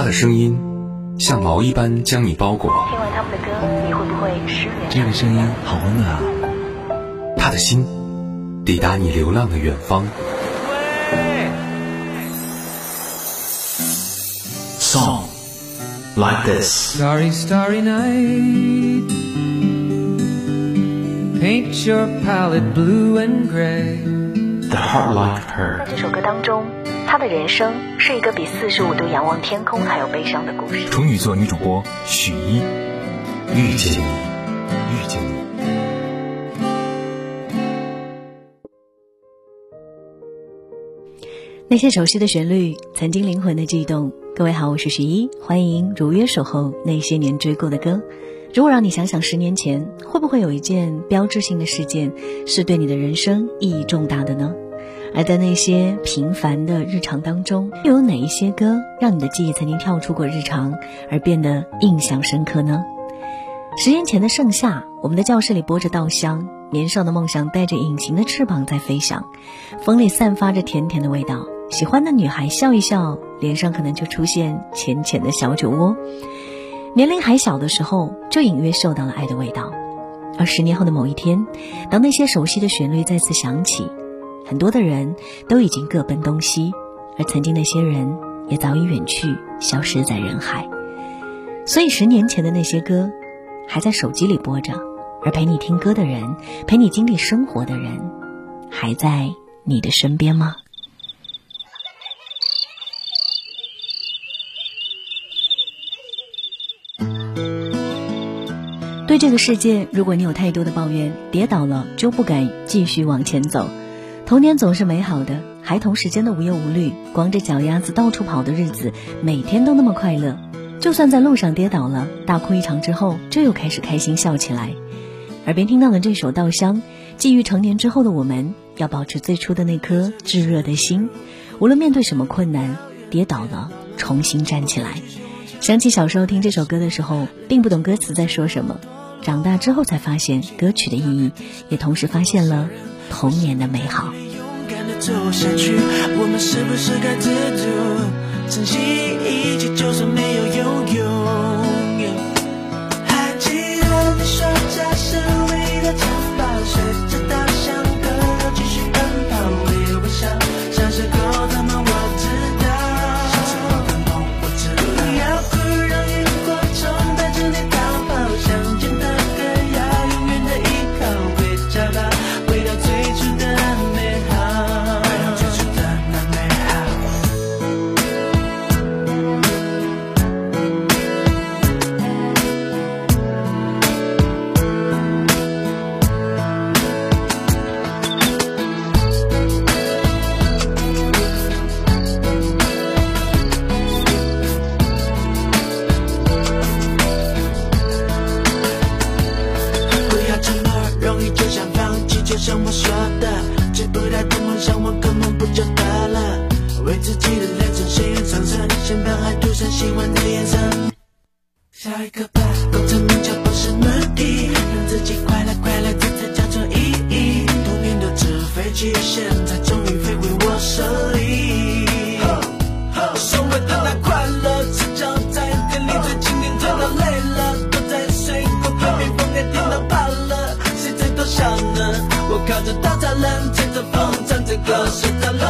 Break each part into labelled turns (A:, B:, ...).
A: 他的声音像毛一般将你包裹。
B: 听完他们的歌，你会不会失眠？
C: 这个声音好温暖啊！
A: 他的心抵达你流浪的远方。
C: Song like this.
D: Starry, starry night. Paint your palette blue and gray.
C: The heart like
B: 在
C: her.
B: 这首歌当中，他的人生是一个比四十五度仰望天空还要悲伤的故事。
A: 处女座女主播许一，遇见你，遇见你。
E: 那些熟悉的旋律，曾经灵魂的悸动。各位好，我是许一，欢迎如约守候那些年追过的歌。如果让你想想十年前，会不会有一件标志性的事件，是对你的人生意义重大的呢？而在那些平凡的日常当中，又有哪一些歌让你的记忆曾经跳出过日常，而变得印象深刻呢？十年前的盛夏，我们的教室里播着稻香，年少的梦想带着隐形的翅膀在飞翔，风里散发着甜甜的味道。喜欢的女孩笑一笑，脸上可能就出现浅浅的小酒窝。年龄还小的时候，就隐约嗅到了爱的味道。而十年后的某一天，当那些熟悉的旋律再次响起，很多的人都已经各奔东西，而曾经那些人也早已远去，消失在人海。所以，十年前的那些歌，还在手机里播着，而陪你听歌的人，陪你经历生活的人，还在你的身边吗？对这个世界，如果你有太多的抱怨，跌倒了就不敢继续往前走。童年总是美好的，孩童时间的无忧无虑，光着脚丫子到处跑的日子，每天都那么快乐。就算在路上跌倒了，大哭一场之后，就又开始开心笑起来。耳边听到的这首《稻香》，寄予成年之后的我们，要保持最初的那颗炙热的心，无论面对什么困难，跌倒了重新站起来。想起小时候听这首歌的时候，并不懂歌词在说什么。长大之后才发现歌曲的意义，也同时发现了童年的美好。
F: 勇敢的走下去，我们是不是该知足，珍惜一切，就算没有拥有。还记得你说这是唯一的城唱着歌，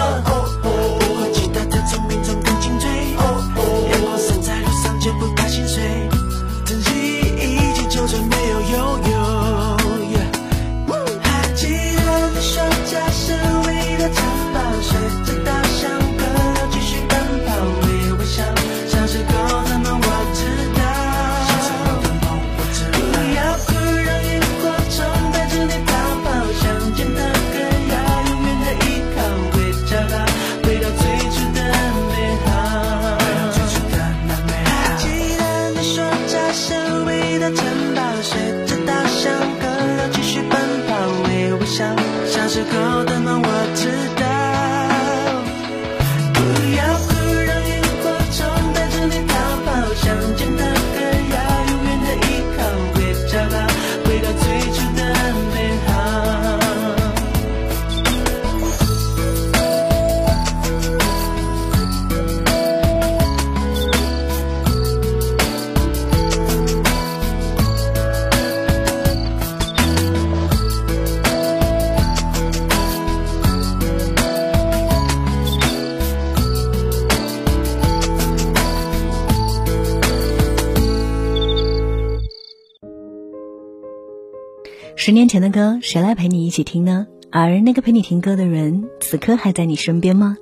E: 十年前的歌，谁来陪你一起听呢？而那个陪你听歌的人，此刻还在你身边吗？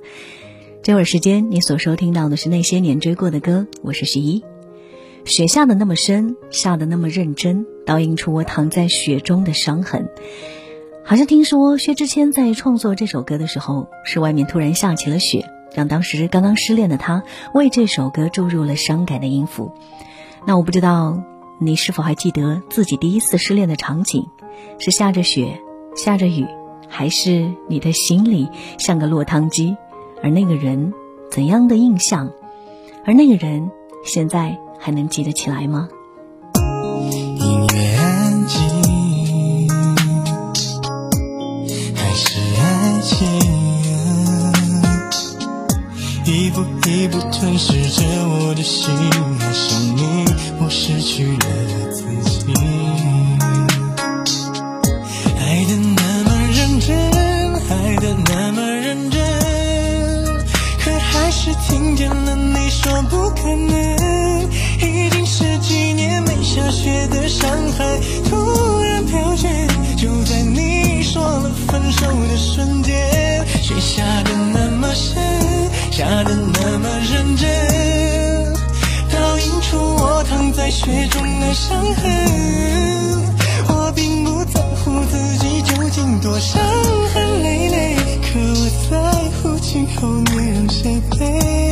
E: 这会儿时间，你所收听到的是那些年追过的歌，我是十一。雪下的那么深，下的那么认真，倒映出我躺在雪中的伤痕。好像听说薛之谦在创作这首歌的时候，是外面突然下起了雪，让当时刚刚失恋的他为这首歌注入了伤感的音符。那我不知道你是否还记得自己第一次失恋的场景，是下着雪，下着雨，还是你的心里像个落汤鸡？而那个人怎样的印象？而那个人现在还能记得起来吗？
G: 音乐安静，还是爱情？一步一步吞噬着我的心，爱上你，我失去了自己。说不可能。已经十几年没下雪的上海，突然飘雪，就在你说了分手的瞬间，雪下的那么深，下的那么认真，倒映出我躺在雪中的伤痕。我并不在乎自己究竟多伤痕累累，可我在乎今后你让谁陪。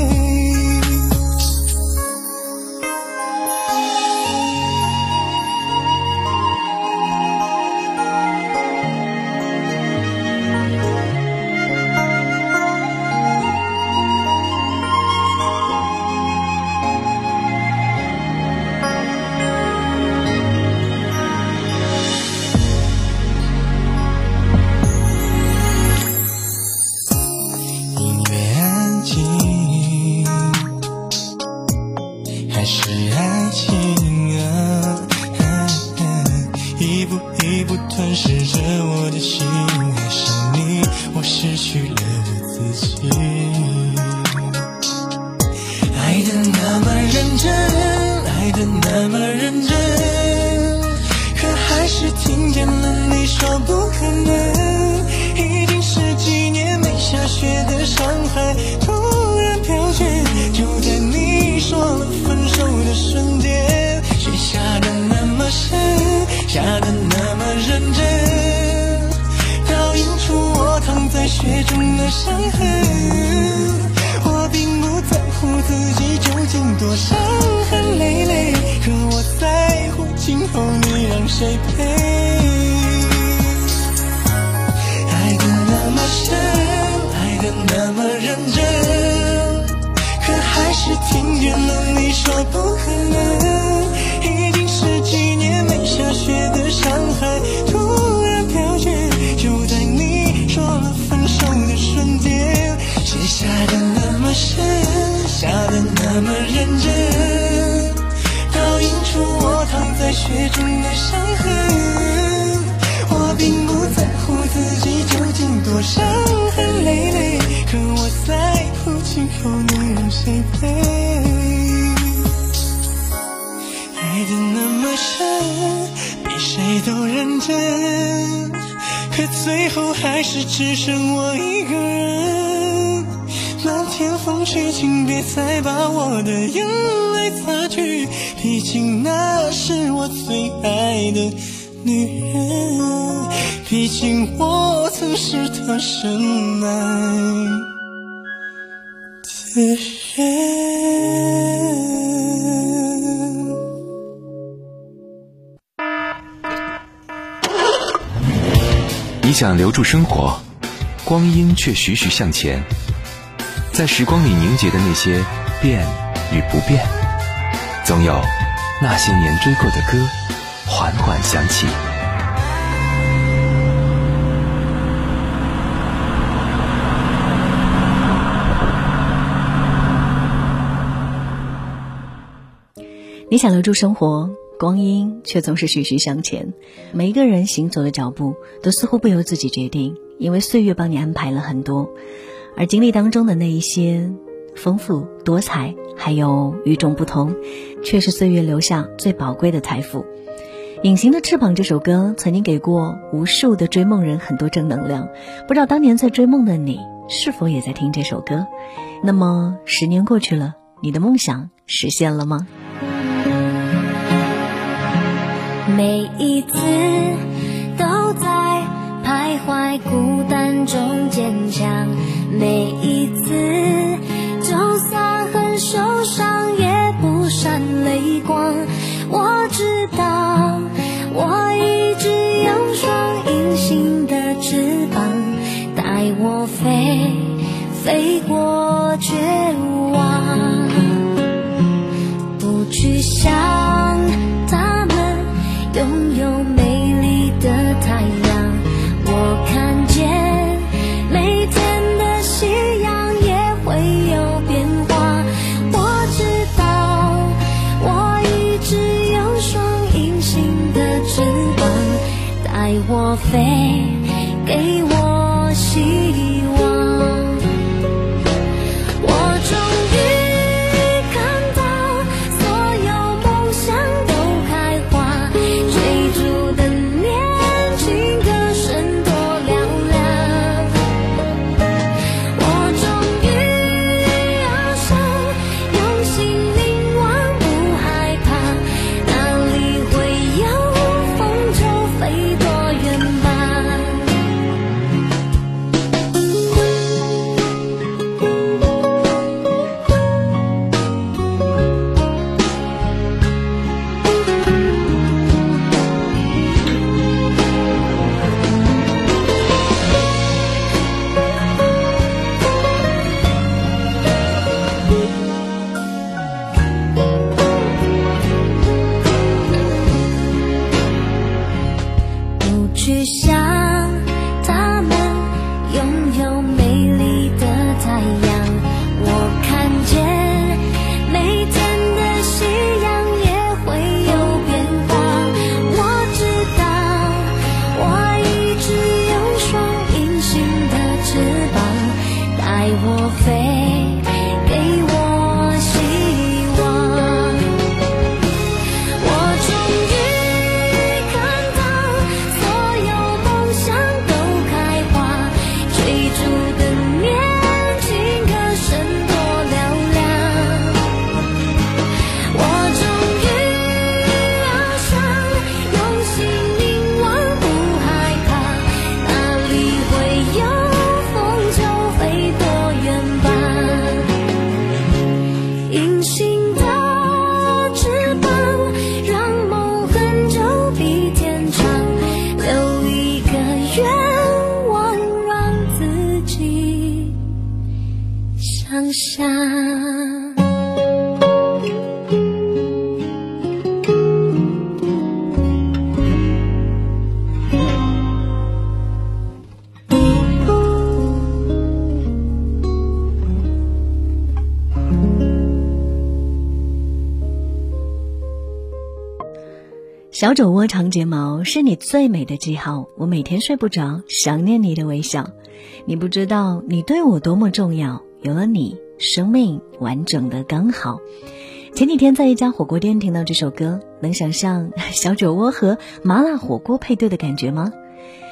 G: 伤痕。你让谁陪。爱的那么深，比谁都认真，可最后还是只剩我一个人。漫天风雪，请别再把我的眼泪擦去，毕竟那是我最爱的。女人，毕竟我曾是她深爱的人。
A: 你想留住生活，光阴却徐徐向前，在时光里凝结的那些变与不变，总有那些年追过的歌，缓缓响起。
E: 你想留住生活，光阴却总是徐徐向前。每一个人行走的脚步都似乎不由自己决定，因为岁月帮你安排了很多，而经历当中的那一些丰富多彩，还有与众不同，却是岁月留下最宝贵的财富。隐形的翅膀》这首歌曾经给过无数的追梦人很多正能量，不知道当年在追梦的你是否也在听这首歌？那么十年过去了，你的梦想实现了吗？
H: 每一次都在徘徊孤单中坚强，每一次就算很受伤也不闪泪光。我知道，我一直有双隐形的翅膀，带我飞，飞过绝望。不去想飞，给我
E: 小肘窝长睫毛是你最美的记号，我每天睡不着，想念你的微笑。你不知道你对我多么重要，有了你，生命完整的刚好。前几天在一家火锅店听到这首歌，能想象小酒窝和麻辣火锅配对的感觉吗？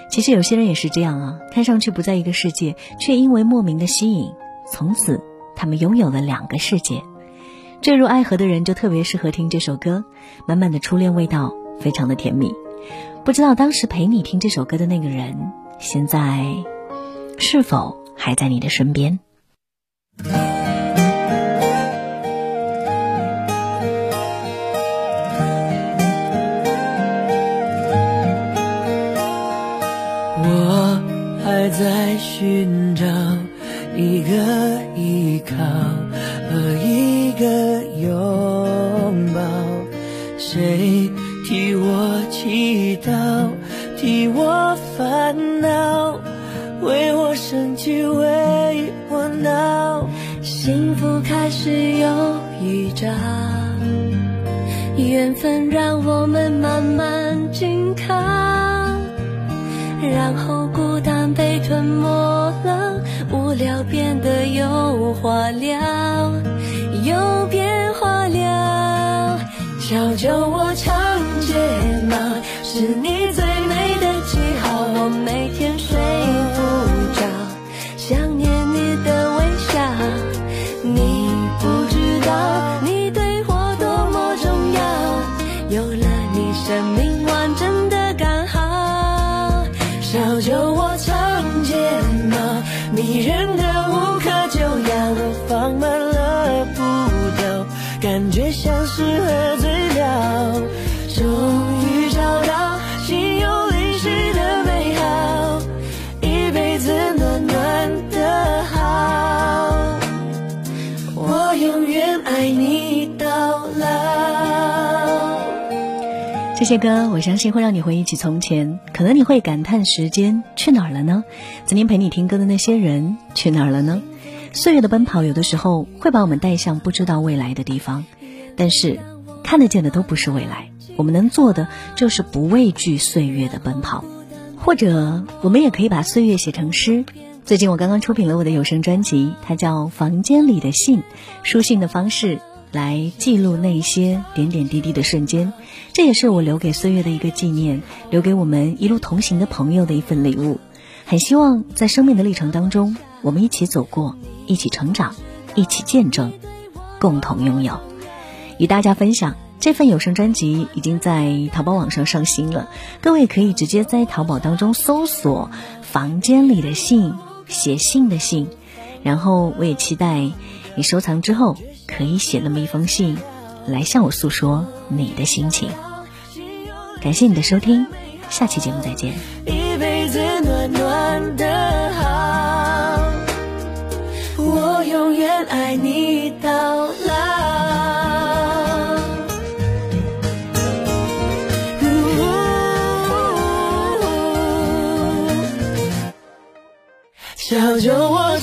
E: 其实有些人也是这样啊，看上去不在一个世界，却因为莫名的吸引，从此他们拥有了两个世界。坠入爱河的人就特别适合听这首歌，满满的初恋味道，非常的甜蜜。不知道当时陪你听这首歌的那个人，现在是否还在你的身边？
I: 我还在寻找一个依靠和一个拥抱，谁
H: 还是有预兆，缘分让我们慢慢紧靠，然后孤单被吞没了，无聊变得有话聊，有变化了。
I: 小酒窝长睫毛，
H: 是你觉像是喝醉了。终于找到心有灵犀的美好，一辈子暖暖的好。我永远爱你到老。
E: 这些歌，我相信会让你回忆起从前，可能你会感叹时间去哪儿了呢？曾经陪你听歌的那些人去哪儿了呢？岁月的奔跑，有的时候会把我们带向不知道未来的地方，但是看得见的都不是未来。我们能做的就是不畏惧岁月的奔跑，或者我们也可以把岁月写成诗。最近我刚刚出品了我的有声专辑，它叫《房间里的信》，书信的方式来记录那些点点滴滴的瞬间，这也是我留给岁月的一个纪念，留给我们一路同行的朋友的一份礼物。很希望在生命的历程当中，我们一起走过，一起成长，一起见证，共同拥有，与大家分享。这份有声专辑已经在淘宝网上上新了，各位可以直接在淘宝当中搜索“房间里的信”，写信的信，然后我也期待你收藏之后可以写那么一封信，来向我诉说你的心情。感谢你的收听，下期节目再见。
H: 一辈子暖暖的好，我永远爱你小酒窝